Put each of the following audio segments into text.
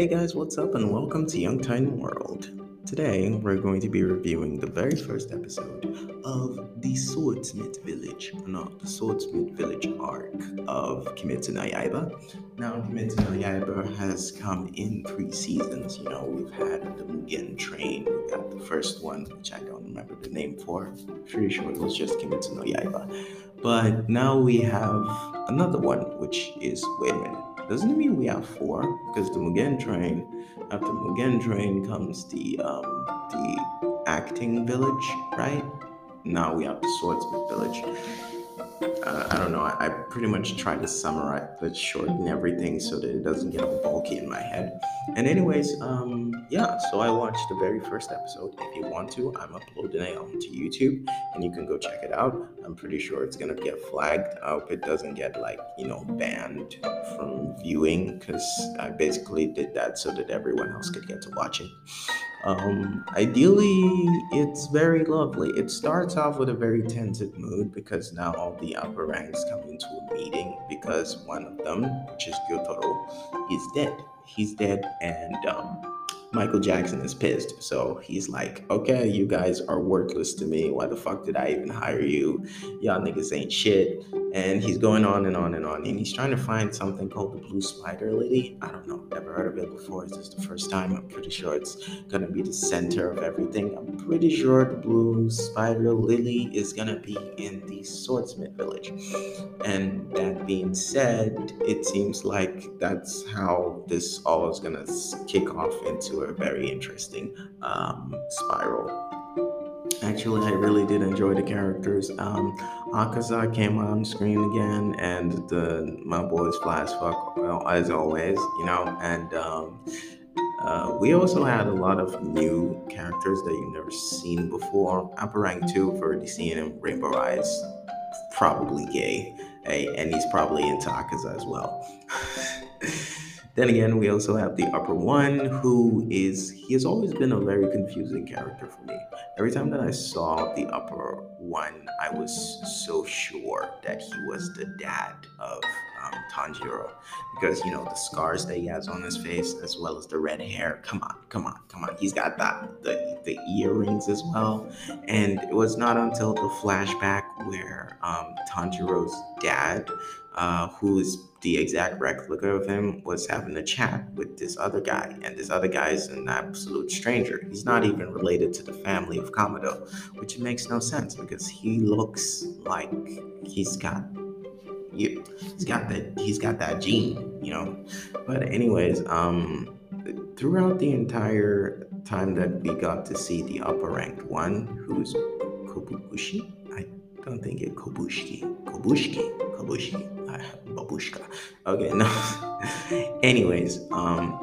Hey guys, what's up, and welcome to Young Titan World. Today, we're going to be reviewing the very first episode of the Swordsmith Village, no, the Swordsmith Village arc of Kimetsu no Yaiba. Now, Kimetsu no Yaiba has come in three seasons. You know, we've had the Mugen Train, we got the first one, which I don't remember the name for. Pretty sure it was just Kimetsu no Yaiba. But now we have another one, which is wait a minute doesn't it mean we have four? Because the Mugen train, after Mugen train comes the um the acting village, right? Now we have the swordsmith village uh, I don't know. I, I, pretty much try to summarize, but shorten everything so that it doesn't get all bulky in my head. And anyways, um, yeah. So I watched the very first episode. If you want to, I'm uploading it onto YouTube, and you can go check it out. I'm pretty sure it's gonna get flagged. I hope it doesn't get like you know banned from viewing, because I basically did that so that everyone else could get to watch it. Um, ideally, it's very lovely. It starts off with a very tensive mood because now all the upper ranks come into a meeting because one of them, which is Gyutaro, is dead. He's dead, and um, Michael Jackson is pissed. So he's like, okay, you guys are worthless to me. Why the fuck did I even hire you? Y'all niggas ain't shit. And he's going on and on and on. And he's trying to find something called the Blue Spider Lily. I don't know. Never heard of it before. Is this the first time? I'm pretty sure it's to be the center of everything. I'm pretty sure the Blue Spider Lily is to be in the Swordsmith Village. And that being said, it seems like that's how this all is to kick off into a very interesting um, spiral. Actually, I really did enjoy the characters. Um, Akaza came on screen again, and the my boys fly as fuck well, as always, you know. And um, uh, we also had a lot of new characters that you've never seen before. Upper rank two, I've already seen him. Rainbow Eyes, probably gay, hey, and he's probably into Akaza as well. Then again, we also have the upper one, who is, he has always been a very confusing character for me. Every time that I saw the upper one, I was so sure that he was the dad of Tanjiro because you know the scars that he has on his face as well as the red hair. Come on, come on, come on. He's got that the the earrings as well. And it was not until the flashback where um, Tanjiro's dad, uh, who is the exact replica of him, was having a chat with this other guy, and this other guy is an absolute stranger. He's not even related to the family of Kamado, which makes no sense because he looks like he's got he's got that he's got that gene you know? But anyways um throughout the entire time that we got to see the upper ranked one who's kobushi? I don't think it kobushki kobushki kobushki babushka. Okay no. Anyways um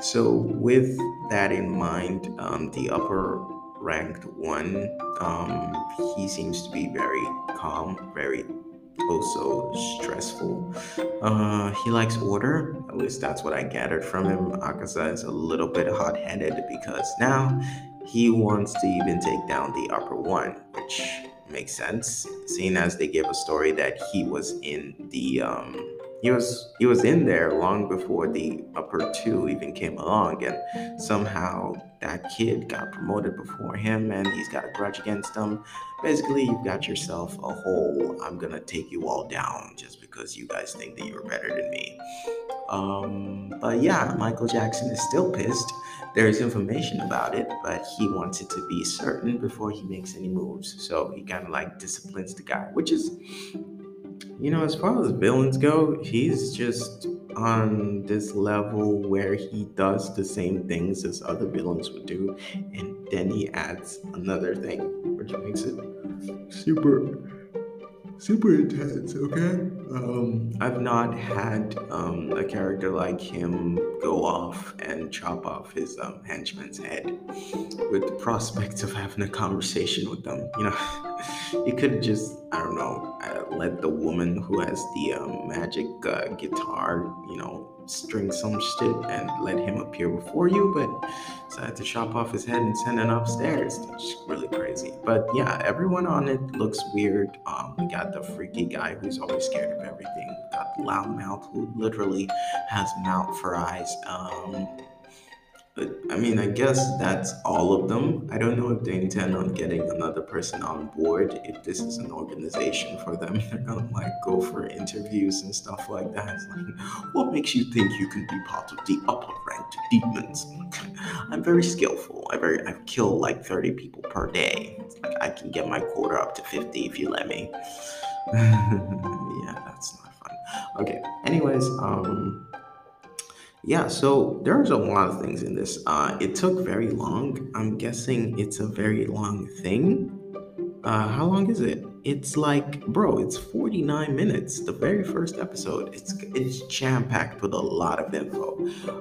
so with that in mind um the upper ranked one um he seems to be very calm very also stressful. Uh, he likes order. At least that's what I gathered from him. Akaza is a little bit hot headed because now he wants to even take down the upper one, which makes sense, seeing as they give a story that he was in the um, he was he was in there long before the upper two even came along and somehow that kid got promoted before him and he's got a grudge against him. Basically you've got yourself a whole i'm gonna take you all down just because you guys think that you're better than me. Um, but yeah michael jackson is still pissed. There's information about it but he wants it to be certain before he makes any moves. So he kind of like disciplines the guy which is you know, as far as villains go, he's just on this level where he does the same things as other villains would do, and then he adds another thing, which makes it super super intense, okay? Um, I've not had um, a character like him go off and chop off his um, henchman's head with the prospect of having a conversation with them. You know, you could just, I don't know, uh, let the woman who has the um, magic uh, guitar, you know, string some shit and let him appear before you, but decided to chop off his head and send him upstairs. It's really crazy. But yeah, everyone on it looks weird. Um, we got the freaky guy who's always scared of everything. We got the loudmouth who literally has mouth for eyes. Um, but I mean, I guess that's all of them. I don't know if they intend on getting another person on board. If this is an organization for them, they're gonna like go for interviews and stuff like that. It's like, what makes you think you can be part of the upper ranked demons? I'm very skillful. I very I kill like 30 people per day. It's like I can get my quota up to 50 if you let me. yeah, that's not fun. Okay. Anyways, um yeah, so there's a lot of things in this. Uh, it took very long. I'm guessing it's a very long thing. Uh, how long is it? It's like, bro, it's 49 minutes. The very first episode. It's it's jam packed with a lot of info.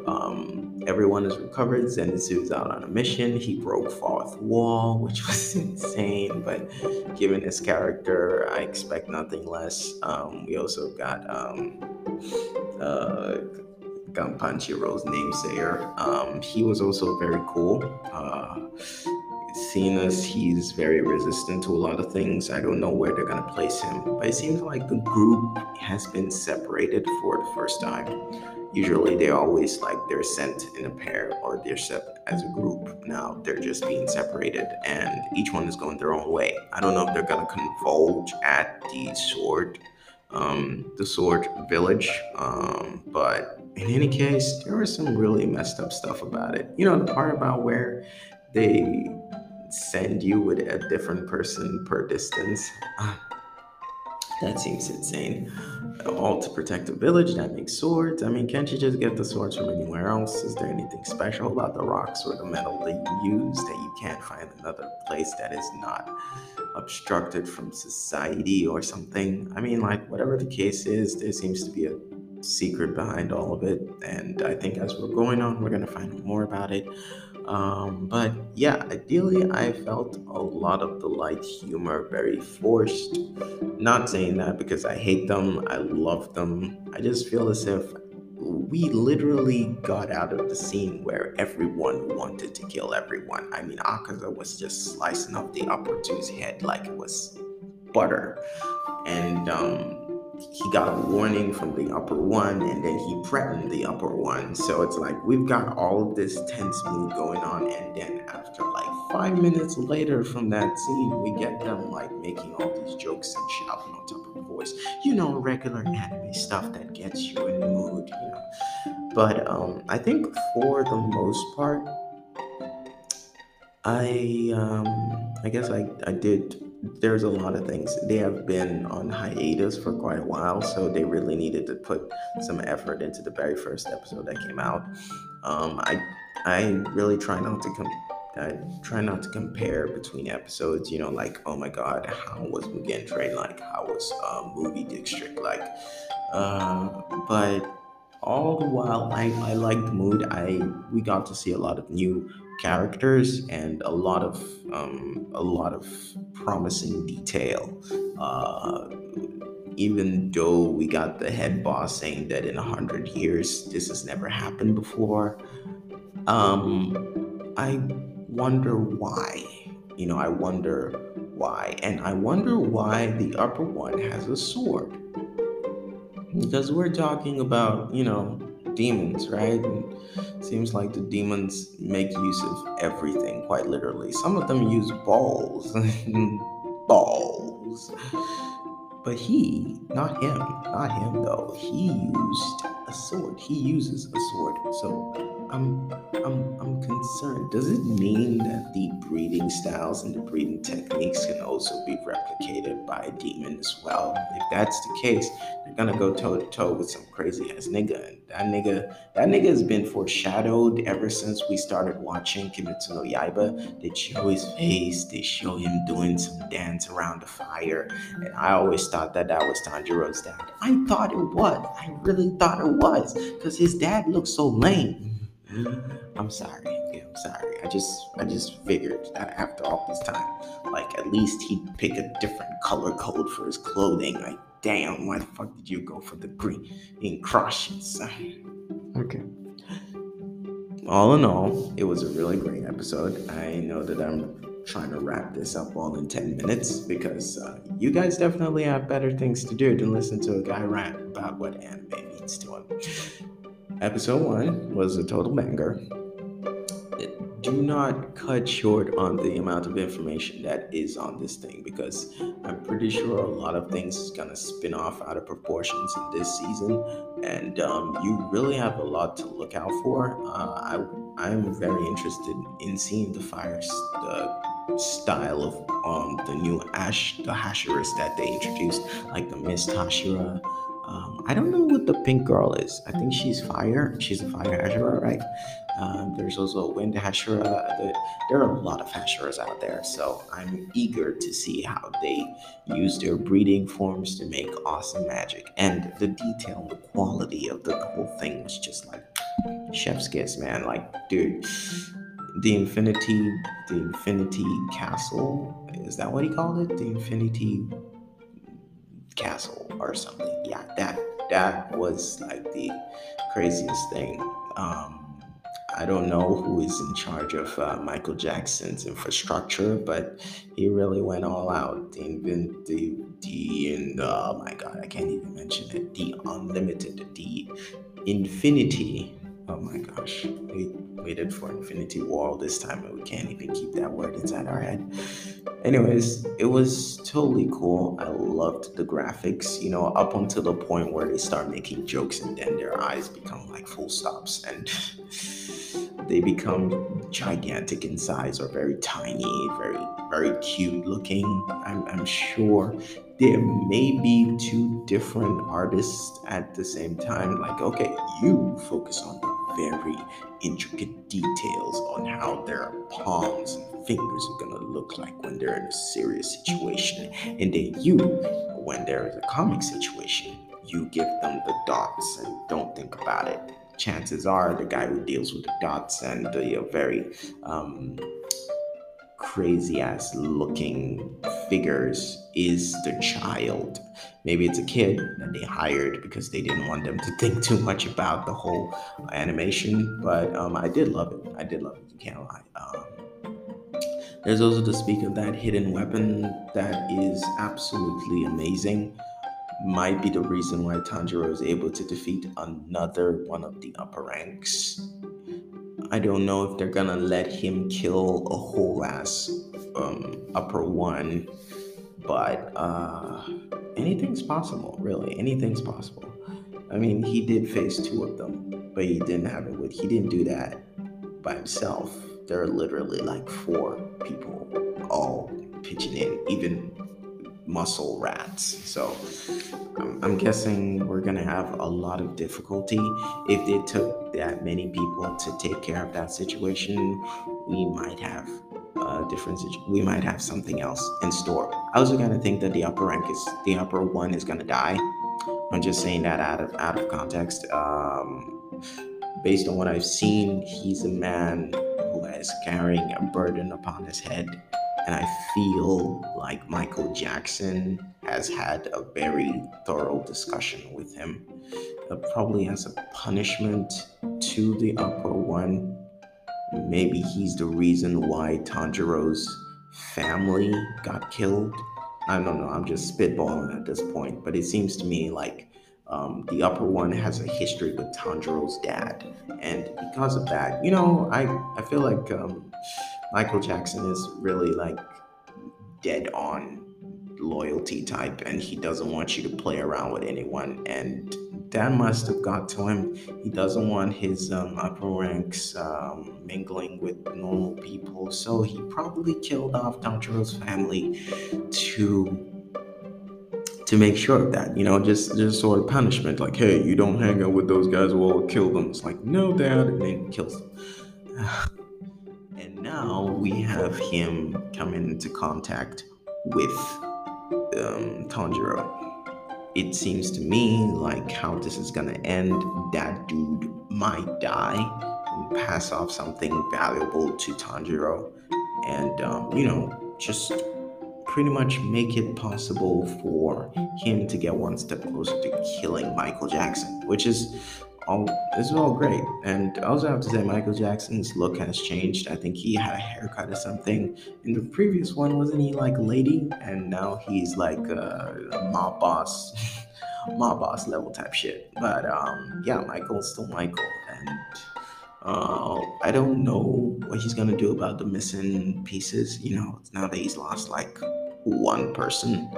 Um, everyone is recovered. Zenitsu's out on a mission. He broke fourth wall, which was insane. But given his character, I expect nothing less. Um, we also got um, uh, Gunpanchiro's namesayer. Um, he was also very cool. Uh, seeing as he's very resistant to a lot of things, I don't know where they're gonna place him. But it seems like the group has been separated for the first time. Usually they always like they're sent in a pair or they're sent as a group. Now they're just being separated and each one is going their own way. I don't know if they're gonna converge at the sword um, the Sword Village. Um, but in any case, there was some really messed up stuff about it. You know, the part about where they send you with a different person per distance. That seems insane. All to protect a village, that makes swords. I mean, can't you just get the swords from anywhere else? Is there anything special about the rocks or the metal that you use that you can't find another place that is not obstructed from society or something? I mean, like, whatever the case is, there seems to be a secret behind all of it. And I think as we're going on, we're going to find more about it. Um, but yeah, ideally, I felt a lot of the light humor very forced. Not saying that because I hate them, I love them. I just feel as if we literally got out of the scene where everyone wanted to kill everyone. I mean, Akaza was just slicing up the upper two's head like it was butter. And um, he got a warning from the upper one and then he threatened the upper one. So it's like we've got all of this tense mood going on, and then after like five minutes later from that scene, we get them like making all these jokes and shouting on top of voice. You know, regular anime stuff that gets you in the mood, you know. But um, I think for the most part, I um, I guess I, I did there's a lot of things. They have been on hiatus for quite a while, so they really needed to put some effort into the very first episode that came out. Um, I I really try not to com- I try not to compare between episodes. You know, like oh my god, how was Mugen Train like? How was uh, Movie District like? Uh, but all the while, I I liked the mood. I we got to see a lot of new characters and a lot of um, a lot of promising detail. Uh, even though we got the head boss saying that in a hundred years this has never happened before, um, I wonder why. You know, I wonder why, and I wonder why the upper one has a sword. Because we're talking about, you know, demons, right? And seems like the demons make use of everything, quite literally. Some of them use balls. balls. But he, not him, not him though, he used a sword. He uses a sword. So I'm I'm I'm concerned. Does it mean that the breathing styles and the breathing techniques can also be replicated by a demon as well? If that's the case, they're gonna go toe to toe with some crazy ass nigga. And that nigga, that nigga has been foreshadowed ever since we started watching Kimetsu no Yaiba. They show his face, they show him doing some dance around the fire, and I always thought that that was Tanjiro's dad. I thought it was. I really thought it was, because his dad looked so lame. I'm sorry. Yeah, I'm sorry. I just I just figured that after all this time, like at least he'd pick a different color code for his clothing. Like, damn, why the fuck did you go for the green in crushes? Okay. All in all, it was a really great episode. I know that I'm trying to wrap this up all in 10 minutes because uh, you guys definitely have better things to do than listen to a guy rant about what anime means to him. Episode one was a total banger. do not cut short on the amount of information that is on this thing because I'm pretty sure a lot of things is gonna spin off out of proportions in this season, and um, you really have a lot to look out for. Uh, I I'm very interested in seeing the fire the style of um the new Ash the Hashiras that they introduced, like the Mist Hashira. I don't know what the pink girl is. I think she's fire. She's a fire Hashira, right? Um, there's also a Wind Hashira. There are a lot of Hashiras out there, so I'm eager to see how they use their breathing forms to make awesome magic. And the detail the quality of the whole thing was just like chef's kiss, man. Like, dude, the Infinity, the Infinity Castle. Is that what he called it? The Infinity Castle or something. Yeah, that that was like the craziest thing. Um, I don't know who is in charge of uh, Michael Jackson's infrastructure, but he really went all out. The the the and oh my god, I can't even mention it. The unlimited, the infinity. Oh my gosh, we waited for Infinity War this time, and we can't even keep that word inside our head. Anyways, it was totally cool. I loved the graphics, you know, up until the point where they start making jokes and then their eyes become like full stops and they become gigantic in size or very tiny, very, very cute looking. I'm, I'm sure there may be two different artists at the same time. Like, okay, you focus on very intricate details on how their palms and fingers are gonna look like when they're in a serious situation. And then you, when there is a comic situation, you give them the dots and don't think about it chances are the guy who deals with the dots and the uh, very um, crazy ass looking figures is the child. Maybe it's a kid that they hired because they didn't want them to think too much about the whole animation. But um, I did love it. I did love it. You can't lie. Um, there's also to speak of that hidden weapon that is absolutely amazing might be the reason why Tanjiro is able to defeat another one of the upper ranks. I don't know if they're gonna let him kill a whole ass um, upper one, but uh, anything's possible, really. Anything's possible. I mean, he did face two of them, but he didn't have it with. He didn't do that by himself. There are literally like four people all pitching in, even muscle rats. So I'm, I'm, guessing we're gonna have a lot of difficulty if it took that many people to take care of that situation. We might have a different we might have something else in store. I also of think that the upper rank is the upper one is gonna die. I'm just saying that out of out of context. Um, based on what I've seen, he's a man who is carrying a burden upon his head and I feel like Michael Jackson has had a very thorough discussion with him, uh, probably as a punishment to the upper one. Maybe he's the reason why Tanjiro's family got killed. I don't know, I'm just spitballing at this point, but it seems to me like um, the upper one has a history with Tanjiro's dad. And because of that, you know, I, I feel like um, Michael Jackson is really like dead on loyalty type and he doesn't want you to play around with anyone and that must have got to him he doesn't want his um, upper ranks um, mingling with normal people so he probably killed off Tanjiro's family to to make sure of that you know just just sort of punishment like hey you don't hang out with those guys we'll kill them it's like no dad and then kills them now we have him coming into contact with um, Tanjiro. It seems to me like how this is gonna end. That dude might die and pass off something valuable to Tanjiro, and um, you know, just pretty much make it possible for him to get one step closer to killing Michael Jackson, which is all this is all great. And I also have to say Michael Jackson's look has changed. I think he had a haircut or something. In the previous one, wasn't he like lady? And now he's like a mob boss, mob boss level type shit. But um, yeah, Michael's still Michael, and Uh, I don't know what he's gonna do about the missing pieces. You know, now that he's lost like one person,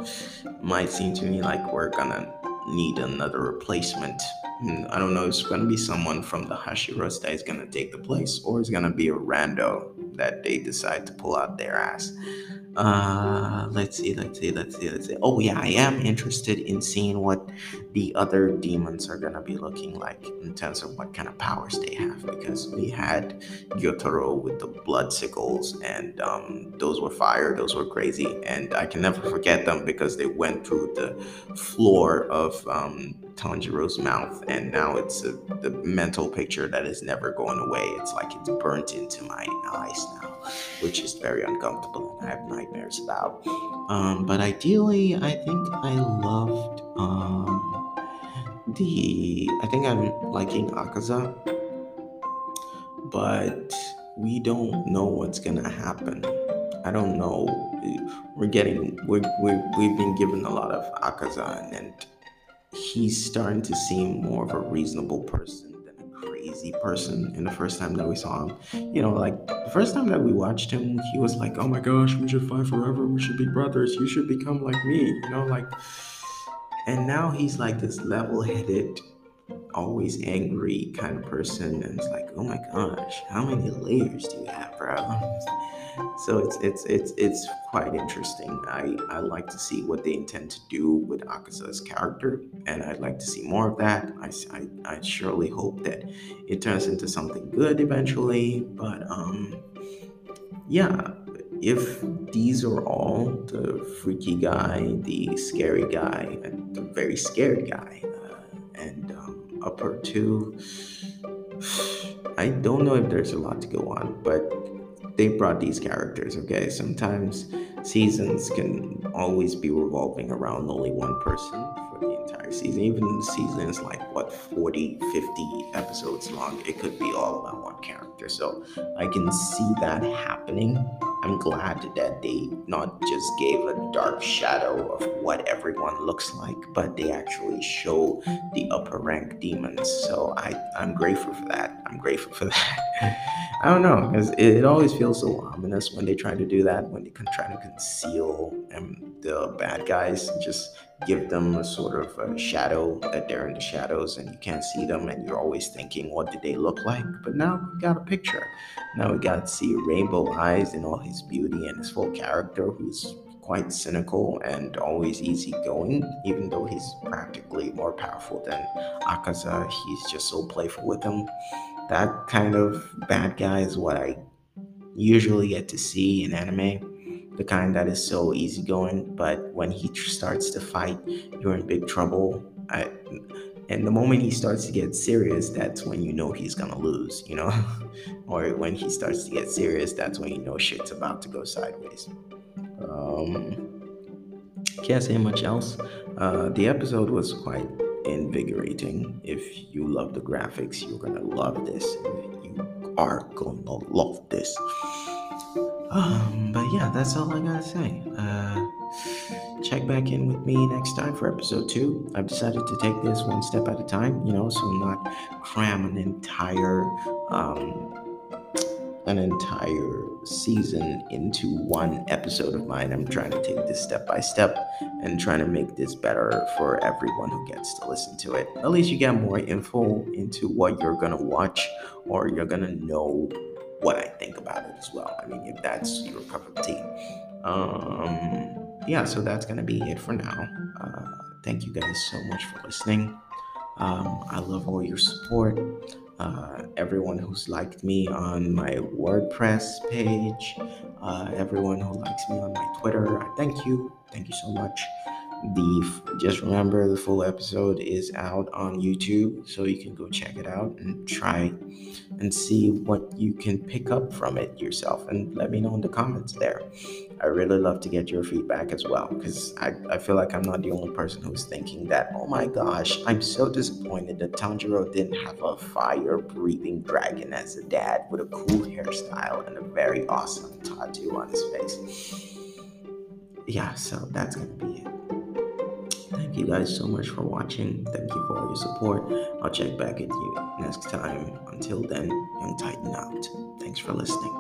might seem to me like we're gonna need another replacement. And I don't know it's gonna be someone from the Hashiras that is gonna take the place, or it's gonna be a rando that they decide to pull out their ass. Uh, let's see, let's see, let's see, let's see. Oh yeah, I am interested in seeing what the other demons are gonna be looking like in terms of what kind of powers they have. Because we had Gyutaro with the blood sickles, and um, those were fire, those were crazy, and I can never forget them because they went through the floor of um, Tanjiro's mouth, and now it's a, the mental picture that is never going away. It's like it's burnt into my eyes now, which is very uncomfortable, I have nightmares about. Um, but ideally, I think I loved um, the. I think I'm liking Akaza, but we don't know what's gonna happen. I don't know. We're getting we we we've been given a lot of Akaza and he's starting to seem more of a reasonable person person in the first time that we saw him. You know, like the first time that we watched him, he was like, Oh my gosh, we should fight forever, we should be brothers, you should become like me, you know, like and now he's like this level headed, always angry kind of person, and it's like, oh my gosh, how many layers do you have, bro? so it's it's it's it's quite interesting. I I like to see what they intend to do with Akaza's character, and I'd like to see more of that. I, I, I surely hope that it turns into something good eventually. But um, yeah, if these are all the freaky guy, the scary guy, and the very scared guy, uh, and um, upper two. I don't know if there's a lot to go on, but they brought these characters, okay? Sometimes seasons can always be revolving around only one person for the entire season. Even seasons like, what, 40, 50 episodes long. It could be all about one character. So I can see that happening. I'm glad that they not just gave a dark shadow of what everyone looks like, but they actually show the upper rank demons. So I, I'm grateful for that. I'm grateful for that. I don't know, because it, it, always feels so ominous when they try to do that, when they can try to conceal um, the bad guys, just give them a sort of a shadow that they're in the shadows and you can't see them, and you're always thinking, what did they look like? But now we got a picture. Now we got to see Rainbow Eyes in all his beauty and his full character, who's quite cynical and always easygoing, even though he's practically more powerful than Akaza. He's just so playful with him that kind of bad guy is what I usually get to see in anime. The kind that is so easygoing, but when he starts to fight, you're in big trouble. I, and the moment he starts to get serious, that's when you know he's gonna lose, you know? or when he starts to get serious, that's when you know shit's about to go sideways. Um, can't say much else. Uh, the episode was quite invigorating. If you love the graphics, you're gonna love this. You are gonna love this. Um, but yeah, that's all I gotta say. Uh, check back in with me next time for episode two. I've decided to take this one step at a time, you know, so not cram an entire um, an entire season into one episode of mine. I'm trying to take this step by step and trying to make this better for everyone who gets to listen to it. At least you get more info into what you're going to watch or you're going to know what I think about it as well. I mean, if that's your cup of tea. Um, yeah, so that's going to be it for now. Uh, thank you guys so much for listening. Um, I love all your support uh, everyone who's liked me on my WordPress page, uh, everyone who likes me on my Twitter. I thank you. Thank you so much. The just remember the full episode is out on YouTube, so you can go check it out and try and see what you can pick up from it yourself, and let me know in the comments there. I really love to get your feedback as well because I, I feel like I'm not the only person who's thinking that, oh my gosh, I'm so disappointed that Tanjiro didn't have a fire breathing dragon as a dad with a cool hairstyle and a very awesome tattoo on his face. Yeah, so that's gonna be it you guys so much for watching. Thank you for all your support. I'll check back at you next time. Until then, Young Titan out. Thanks for listening.